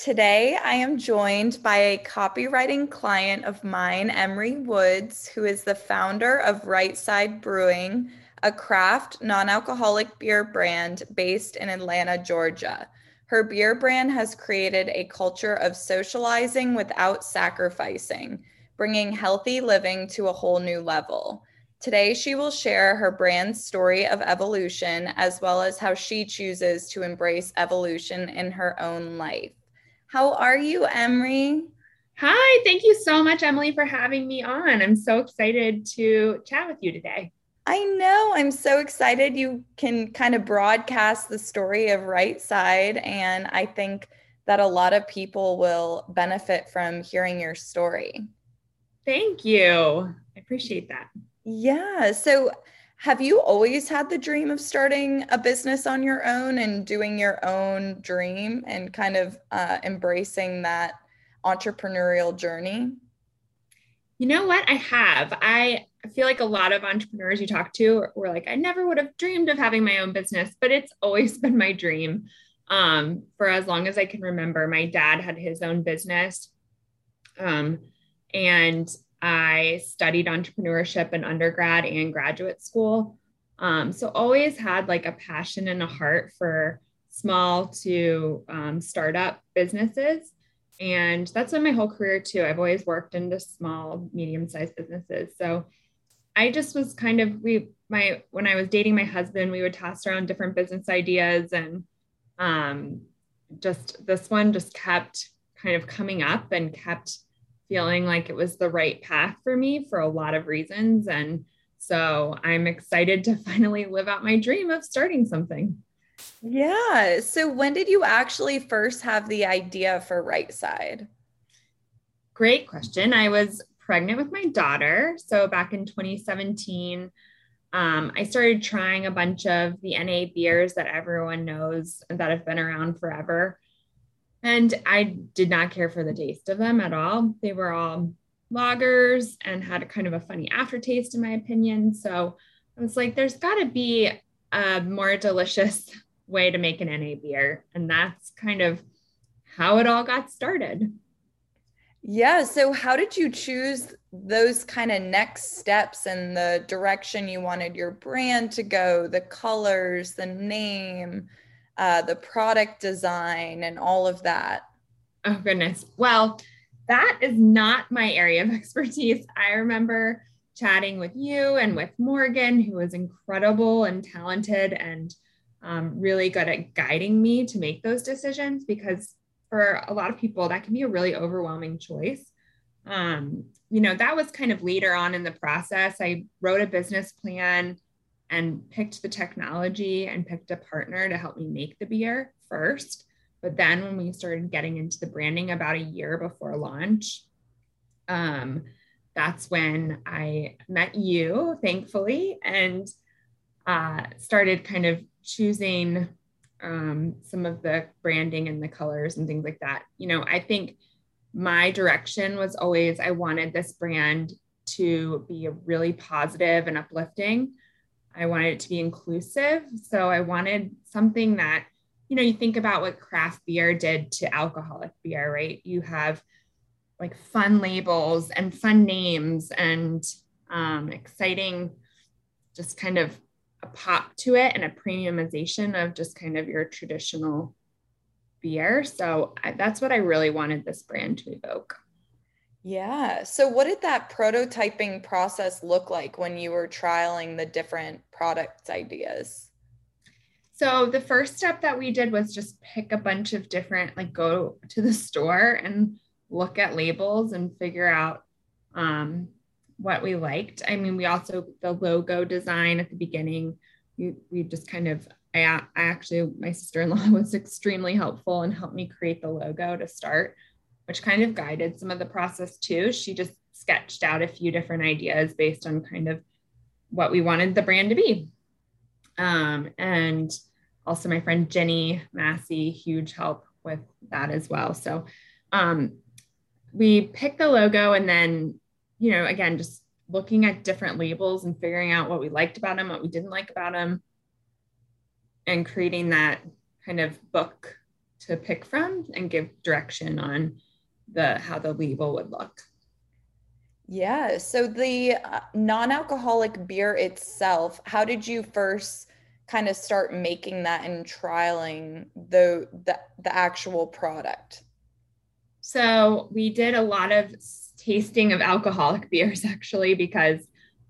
Today, I am joined by a copywriting client of mine, Emery Woods, who is the founder of Right Side Brewing, a craft non alcoholic beer brand based in Atlanta, Georgia. Her beer brand has created a culture of socializing without sacrificing, bringing healthy living to a whole new level. Today, she will share her brand's story of evolution as well as how she chooses to embrace evolution in her own life. How are you, Emery? Hi, thank you so much, Emily, for having me on. I'm so excited to chat with you today. I know. I'm so excited you can kind of broadcast the story of Right Side. And I think that a lot of people will benefit from hearing your story. Thank you. I appreciate that. Yeah. So, have you always had the dream of starting a business on your own and doing your own dream and kind of uh, embracing that entrepreneurial journey? You know what? I have. I feel like a lot of entrepreneurs you talk to were like, I never would have dreamed of having my own business, but it's always been my dream um, for as long as I can remember. My dad had his own business. Um, and I studied entrepreneurship in undergrad and graduate school. Um, so always had like a passion and a heart for small to um, startup businesses. And that's been my whole career too. I've always worked into small, medium sized businesses. So I just was kind of, we, my, when I was dating my husband, we would toss around different business ideas and um, just this one just kept kind of coming up and kept feeling like it was the right path for me for a lot of reasons. And so I'm excited to finally live out my dream of starting something. Yeah. So when did you actually first have the idea for Right Side? Great question. I was pregnant with my daughter. So back in 2017, um, I started trying a bunch of the NA beers that everyone knows that have been around forever. And I did not care for the taste of them at all. They were all lagers and had a kind of a funny aftertaste, in my opinion. So I was like, there's got to be a more delicious way to make an NA beer. And that's kind of how it all got started. Yeah. So, how did you choose those kind of next steps and the direction you wanted your brand to go, the colors, the name? Uh, the product design and all of that? Oh, goodness. Well, that is not my area of expertise. I remember chatting with you and with Morgan, who was incredible and talented and um, really good at guiding me to make those decisions because for a lot of people, that can be a really overwhelming choice. Um, you know, that was kind of later on in the process. I wrote a business plan and picked the technology and picked a partner to help me make the beer first. But then when we started getting into the branding about a year before launch, um, that's when I met you, thankfully, and uh, started kind of choosing um, some of the branding and the colors and things like that. You know, I think my direction was always I wanted this brand to be really positive and uplifting I wanted it to be inclusive. So I wanted something that, you know, you think about what craft beer did to alcoholic beer, right? You have like fun labels and fun names and um, exciting, just kind of a pop to it and a premiumization of just kind of your traditional beer. So I, that's what I really wanted this brand to evoke. Yeah. So, what did that prototyping process look like when you were trialing the different product ideas? So, the first step that we did was just pick a bunch of different, like, go to the store and look at labels and figure out um, what we liked. I mean, we also, the logo design at the beginning, we, we just kind of, I, I actually, my sister in law was extremely helpful and helped me create the logo to start which kind of guided some of the process too. She just sketched out a few different ideas based on kind of what we wanted the brand to be. Um, and also my friend Jenny Massey, huge help with that as well. So um, we picked the logo and then, you know, again, just looking at different labels and figuring out what we liked about them, what we didn't like about them, and creating that kind of book to pick from and give direction on the how the label would look. Yeah. So the uh, non-alcoholic beer itself, how did you first kind of start making that and trialing the the, the actual product? So we did a lot of tasting of alcoholic beers actually because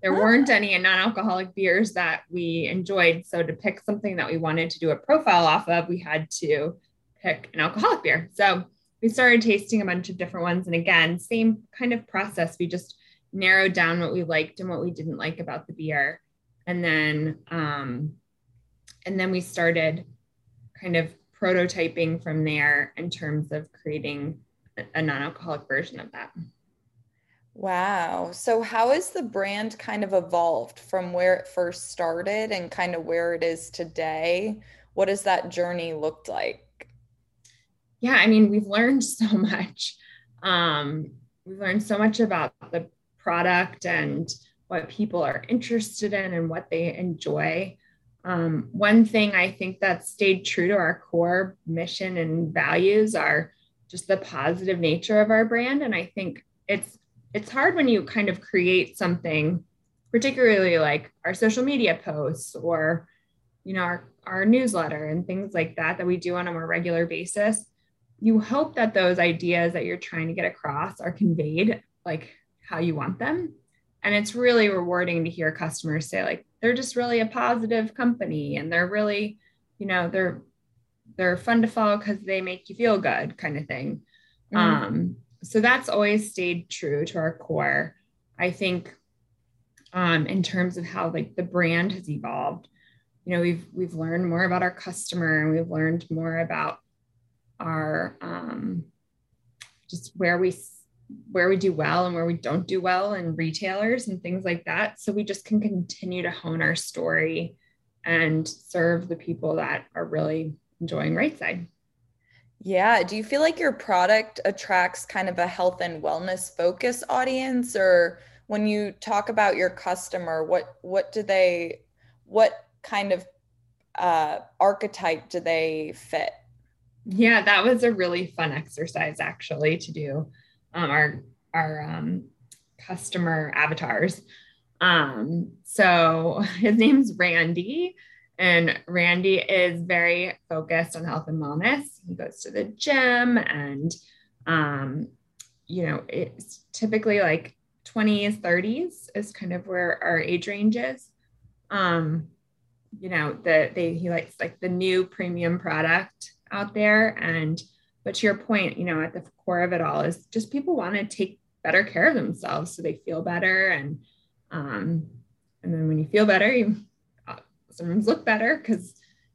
there weren't any non-alcoholic beers that we enjoyed. So to pick something that we wanted to do a profile off of, we had to pick an alcoholic beer. So we started tasting a bunch of different ones. And again, same kind of process. We just narrowed down what we liked and what we didn't like about the beer. And then um, and then we started kind of prototyping from there in terms of creating a non-alcoholic version of that. Wow. So, how has the brand kind of evolved from where it first started and kind of where it is today? What has that journey looked like? Yeah, I mean, we've learned so much. Um, we've learned so much about the product and what people are interested in and what they enjoy. Um, one thing I think that stayed true to our core mission and values are just the positive nature of our brand. And I think it's it's hard when you kind of create something, particularly like our social media posts or, you know, our, our newsletter and things like that, that we do on a more regular basis. You hope that those ideas that you're trying to get across are conveyed like how you want them. And it's really rewarding to hear customers say, like, they're just really a positive company and they're really, you know, they're they're fun to follow because they make you feel good kind of thing. Mm-hmm. Um, so that's always stayed true to our core. I think um, in terms of how like the brand has evolved, you know, we've we've learned more about our customer and we've learned more about our um, just where we where we do well and where we don't do well and retailers and things like that. So we just can continue to hone our story and serve the people that are really enjoying right side. Yeah. Do you feel like your product attracts kind of a health and wellness focus audience or when you talk about your customer, what what do they what kind of uh, archetype do they fit? Yeah, that was a really fun exercise actually to do. Um, our our um, customer avatars. Um, so his name's Randy, and Randy is very focused on health and wellness. He goes to the gym and, um, you know, it's typically like 20s, 30s is kind of where our age range is. Um, you know, the they he likes like the new premium product out there. And but to your point, you know, at the core of it all is just people want to take better care of themselves so they feel better. And um and then when you feel better you sometimes look better because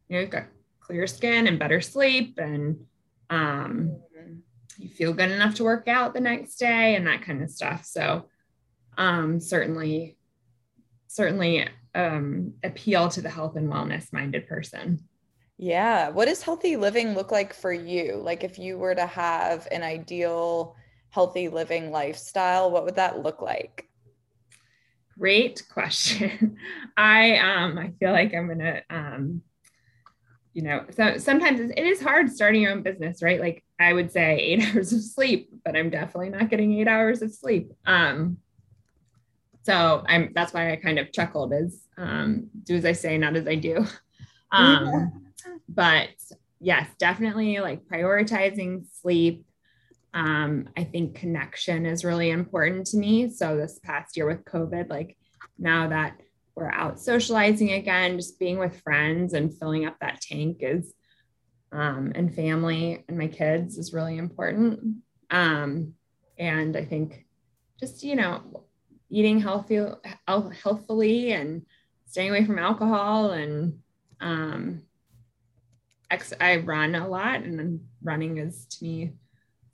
you know you've got clear skin and better sleep and um, you feel good enough to work out the next day and that kind of stuff. So um, certainly certainly um, appeal to the health and wellness minded person yeah what does healthy living look like for you? Like if you were to have an ideal healthy living lifestyle what would that look like? Great question. I um I feel like I'm gonna um you know so sometimes it is hard starting your own business right? Like i would say eight hours of sleep but i'm definitely not getting eight hours of sleep. Um so i'm that's why i kind of chuckled as um do as i say not as i do. Um. But yes definitely like prioritizing sleep um, I think connection is really important to me. So this past year with COVID, like now that we're out socializing again, just being with friends and filling up that tank is, um, and family and my kids is really important. Um, and I think just, you know, eating healthy, healthfully and staying away from alcohol and, um, ex- I run a lot and then running is to me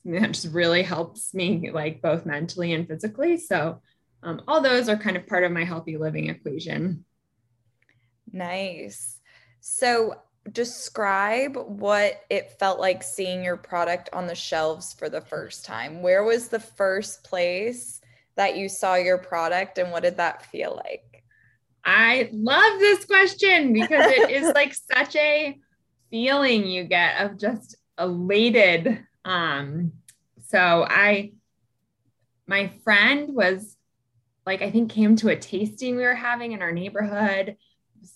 that just really helps me like both mentally and physically. So um, all those are kind of part of my healthy living equation. Nice. So describe what it felt like seeing your product on the shelves for the first time. Where was the first place that you saw your product and what did that feel like? I love this question because it is like such a feeling you get of just elated. Um, so I, my friend was like, I think came to a tasting we were having in our neighborhood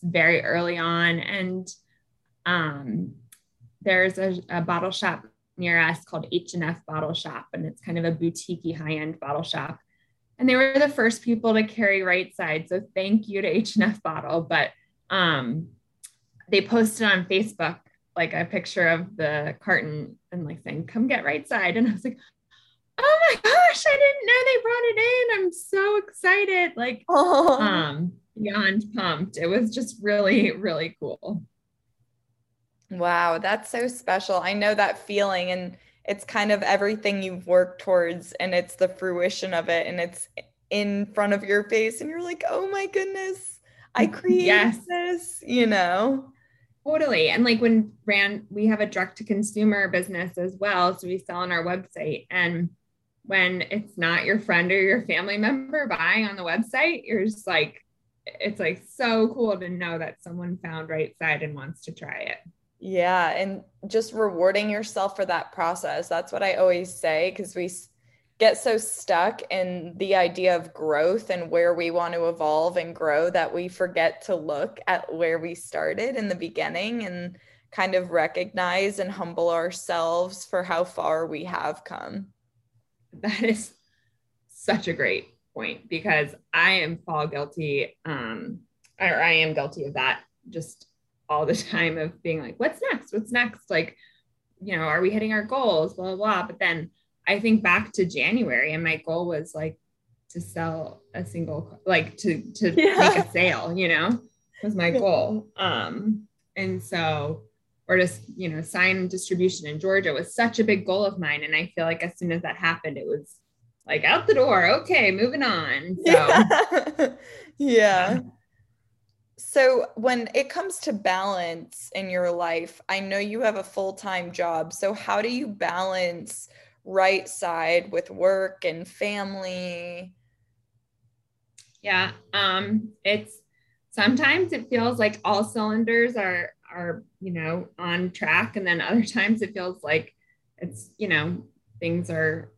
very early on. And um, there's a, a bottle shop near us called H&F Bottle Shop, and it's kind of a boutique high-end bottle shop. And they were the first people to carry right side. So thank you to H&F Bottle. But um, they posted on Facebook like a picture of the carton and like saying, come get right side. And I was like, oh my gosh, I didn't know they brought it in. I'm so excited. Like oh. um beyond pumped. It was just really, really cool. Wow, that's so special. I know that feeling and it's kind of everything you've worked towards and it's the fruition of it and it's in front of your face and you're like, "Oh my goodness, I created yes. this," you know. Totally. And like when ran we have a direct to consumer business as well, so we sell on our website and when it's not your friend or your family member buying on the website, you're just like it's like so cool to know that someone found right side and wants to try it. Yeah, and just rewarding yourself for that process. That's what I always say because we get so stuck in the idea of growth and where we want to evolve and grow that we forget to look at where we started in the beginning and kind of recognize and humble ourselves for how far we have come. That is such a great point because I am fall guilty um or I am guilty of that just all the time of being like, what's next? What's next? Like, you know, are we hitting our goals? Blah, blah, blah. But then I think back to January and my goal was like to sell a single, like to, to yeah. make a sale, you know, was my goal. Um, and so, or just, you know, sign distribution in Georgia was such a big goal of mine. And I feel like as soon as that happened, it was like out the door. Okay, moving on. So, yeah. yeah. So, when it comes to balance in your life, I know you have a full time job. So, how do you balance right side with work and family? Yeah, um, it's sometimes it feels like all cylinders are are you know on track, and then other times it feels like it's you know things are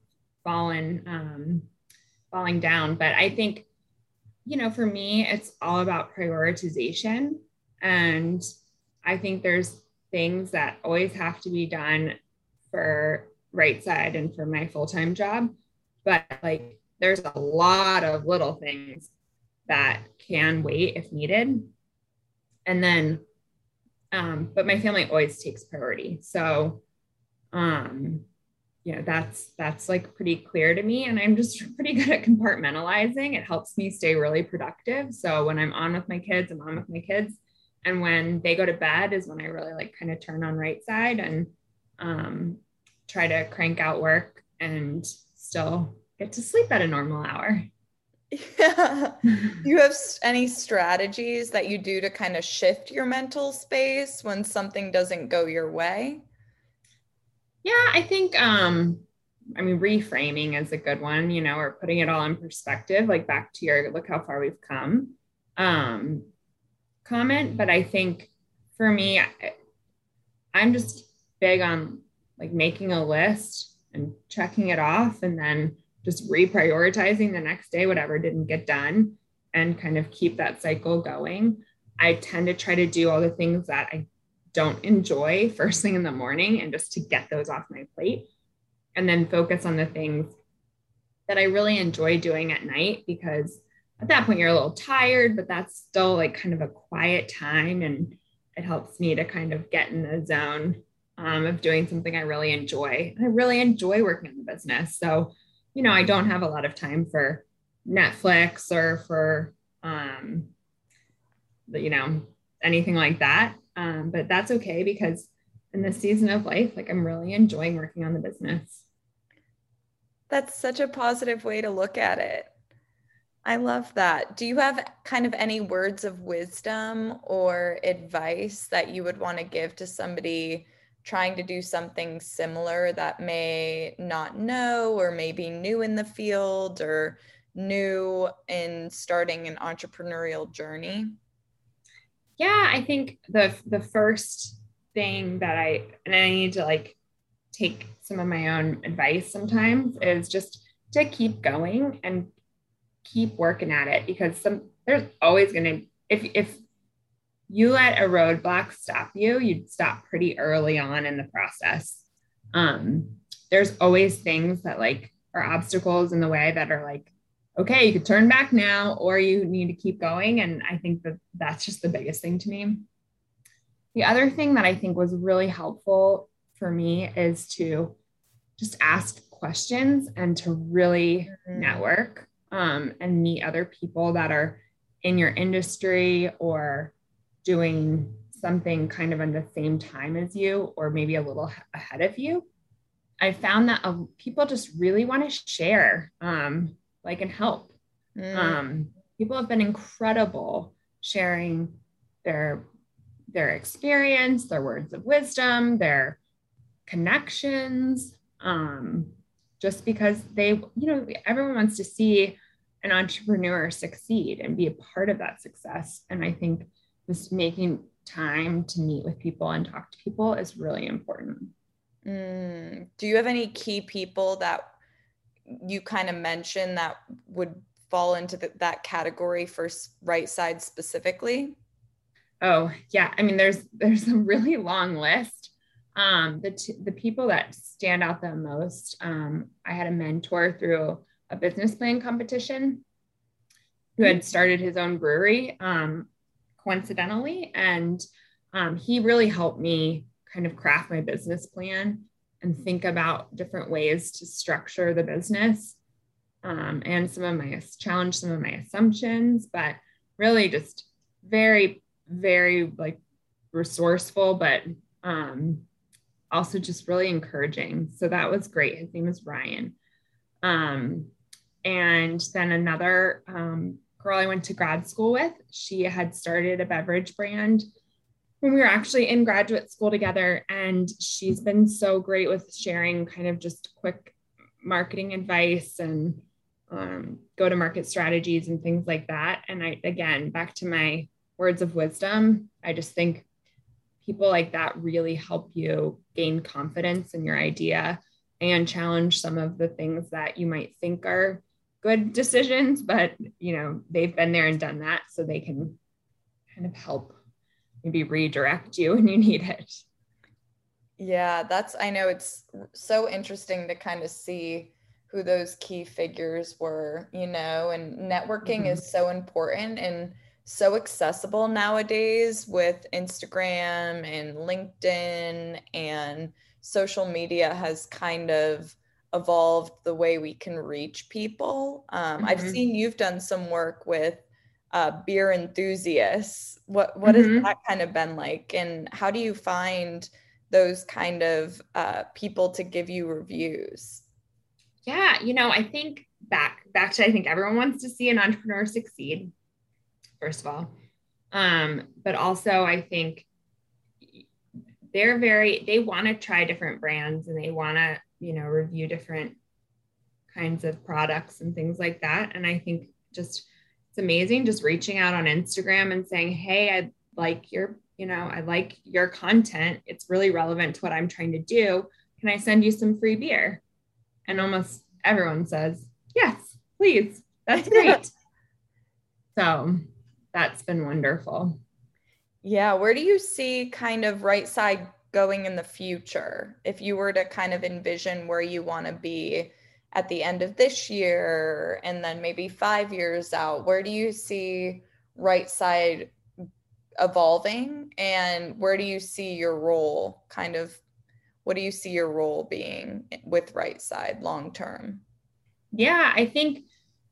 falling um, falling down. But I think you know, for me, it's all about prioritization. And I think there's things that always have to be done for right side and for my full-time job. But like there's a lot of little things that can wait if needed. And then um, but my family always takes priority. So um you know that's that's like pretty clear to me and i'm just pretty good at compartmentalizing it helps me stay really productive so when i'm on with my kids i'm on with my kids and when they go to bed is when i really like kind of turn on right side and um, try to crank out work and still get to sleep at a normal hour yeah you have any strategies that you do to kind of shift your mental space when something doesn't go your way yeah, I think um I mean reframing is a good one, you know, or putting it all in perspective, like back to your look how far we've come. Um comment, but I think for me I, I'm just big on like making a list and checking it off and then just reprioritizing the next day whatever didn't get done and kind of keep that cycle going. I tend to try to do all the things that I don't enjoy first thing in the morning and just to get those off my plate and then focus on the things that I really enjoy doing at night because at that point you're a little tired, but that's still like kind of a quiet time and it helps me to kind of get in the zone um, of doing something I really enjoy. I really enjoy working in the business. So, you know, I don't have a lot of time for Netflix or for, um, you know, anything like that. Um, but that's okay because in this season of life, like I'm really enjoying working on the business. That's such a positive way to look at it. I love that. Do you have kind of any words of wisdom or advice that you would want to give to somebody trying to do something similar that may not know or maybe new in the field or new in starting an entrepreneurial journey? yeah, I think the the first thing that I and I need to like take some of my own advice sometimes is just to keep going and keep working at it because some there's always going to if if you let a roadblock stop you you'd stop pretty early on in the process. Um there's always things that like are obstacles in the way that are like okay you could turn back now or you need to keep going. And i think that that's just the biggest thing to me. The other thing that i think was really helpful for me is to just ask questions and to really mm-hmm. network um, and meet other people that are in your industry or doing something kind of in the same time as you or maybe a little ahead of you i found that uh, people just really want to share um, like and help mm. um, people have been incredible sharing their their experience their words of wisdom their connections um, just because they, you know, everyone wants to see an entrepreneur succeed and be a part of that success. And I think just making time to meet with people and talk to people is really important. Mm. Do you have any key people that you kind of mentioned that would fall into the, that category for right side specifically? Oh yeah, I mean there's there's a really long list. Um, the, t- the people that stand out the most, um, I had a mentor through a business plan competition who had started his own brewery um, coincidentally. And um, he really helped me kind of craft my business plan and think about different ways to structure the business um, and some of my challenge some of my assumptions, but really just very, very like resourceful, but um, also just really encouraging. So that was great. His name is Ryan. Um, and then another um, girl I went to grad school with, she had started a beverage brand when we were actually in graduate school together. And she's been so great with sharing kind of just quick marketing advice and um, go to market strategies and things like that. And I, again, back to my words of wisdom, I just think people like that really help you gain confidence in your idea and challenge some of the things that you might think are good decisions but you know they've been there and done that so they can kind of help maybe redirect you when you need it yeah that's i know it's so interesting to kind of see who those key figures were you know and networking mm-hmm. is so important and so accessible nowadays with Instagram and LinkedIn and social media has kind of evolved the way we can reach people. Um, mm-hmm. I've seen you've done some work with uh, beer enthusiasts. What what mm-hmm. has that kind of been like, and how do you find those kind of uh, people to give you reviews? Yeah, you know, I think back back to I think everyone wants to see an entrepreneur succeed first of all. Um, but also, I think they're very, they want to try different brands and they want to, you know, review different kinds of products and things like that. And I think just it's amazing just reaching out on Instagram and saying, Hey, I like your, you know, I like your content. It's really relevant to what I'm trying to do. Can I send you some free beer? And almost everyone says, Yes, please. That's great. so that's been wonderful. Yeah. Where do you see kind of right side going in the future? If you were to kind of envision where you want to be at the end of this year and then maybe five years out, where do you see right side evolving and where do you see your role kind of what do you see your role being with right side long term yeah i think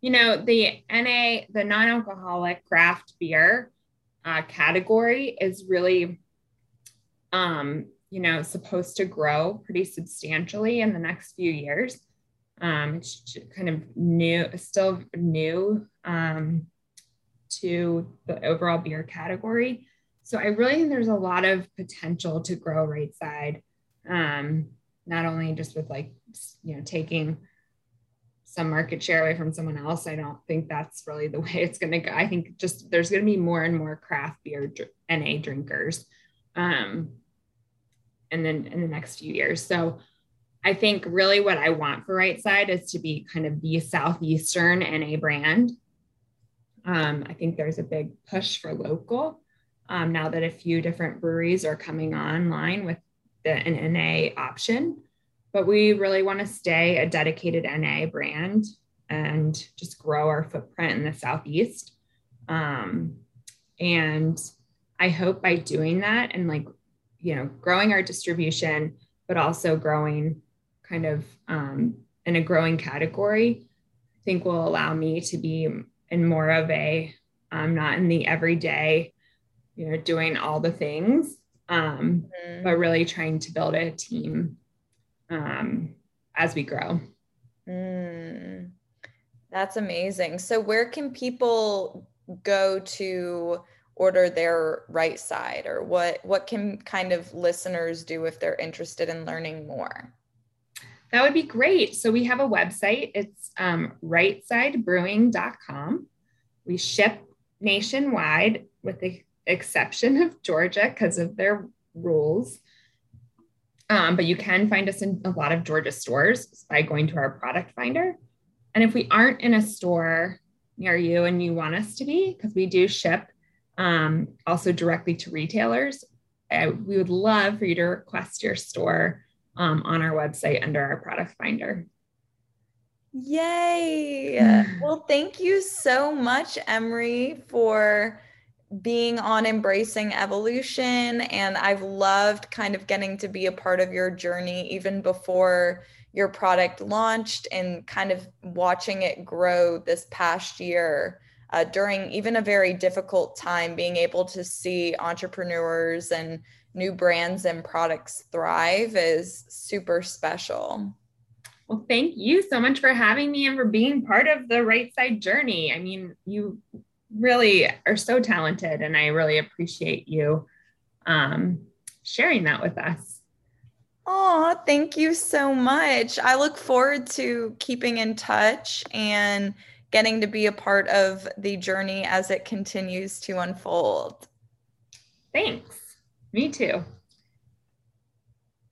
you know, the NA, the non alcoholic craft beer uh, category is really, um, you know, supposed to grow pretty substantially in the next few years. Um, it's kind of new, still new um, to the overall beer category. So I really think there's a lot of potential to grow right side, um, not only just with like, you know, taking some market share away from someone else. I don't think that's really the way it's going to go. I think just there's going to be more and more craft beer NA drinkers, um, and then in the next few years. So I think really what I want for Right Side is to be kind of the Southeastern NA brand. Um, I think there's a big push for local um, now that a few different breweries are coming online with the, an NA option. But we really want to stay a dedicated NA brand and just grow our footprint in the Southeast. Um, and I hope by doing that and like, you know, growing our distribution, but also growing kind of um, in a growing category, I think will allow me to be in more of a, um, not in the everyday, you know, doing all the things, um, mm-hmm. but really trying to build a team um, as we grow. Mm, that's amazing. So, where can people go to order their right side or what what can kind of listeners do if they're interested in learning more? That would be great. So we have a website. It's um, rightside.brewing.com we ship nationwide with the exception of georgia because of their rules. Um, but you can find us in a lot of georgia stores by going to our product finder. And if we aren't in a store near you and you want us to be, because we do ship um, also directly to retailers, uh, we would love for you to request your store um, on our website under our product finder. Yay! well, thank you so much, Emery, for being on Embracing Evolution. And I've loved kind of getting to be a part of your journey even before your product launched and kind of watching it grow this past year uh, during even a very difficult time, being able to see entrepreneurs and new brands and products thrive is super special. Well, thank you so much for having me and for being part of the right side journey. I mean, you really are so talented, and I really appreciate you um, sharing that with us. Oh, thank you so much. I look forward to keeping in touch and getting to be a part of the journey as it continues to unfold. Thanks. Me too.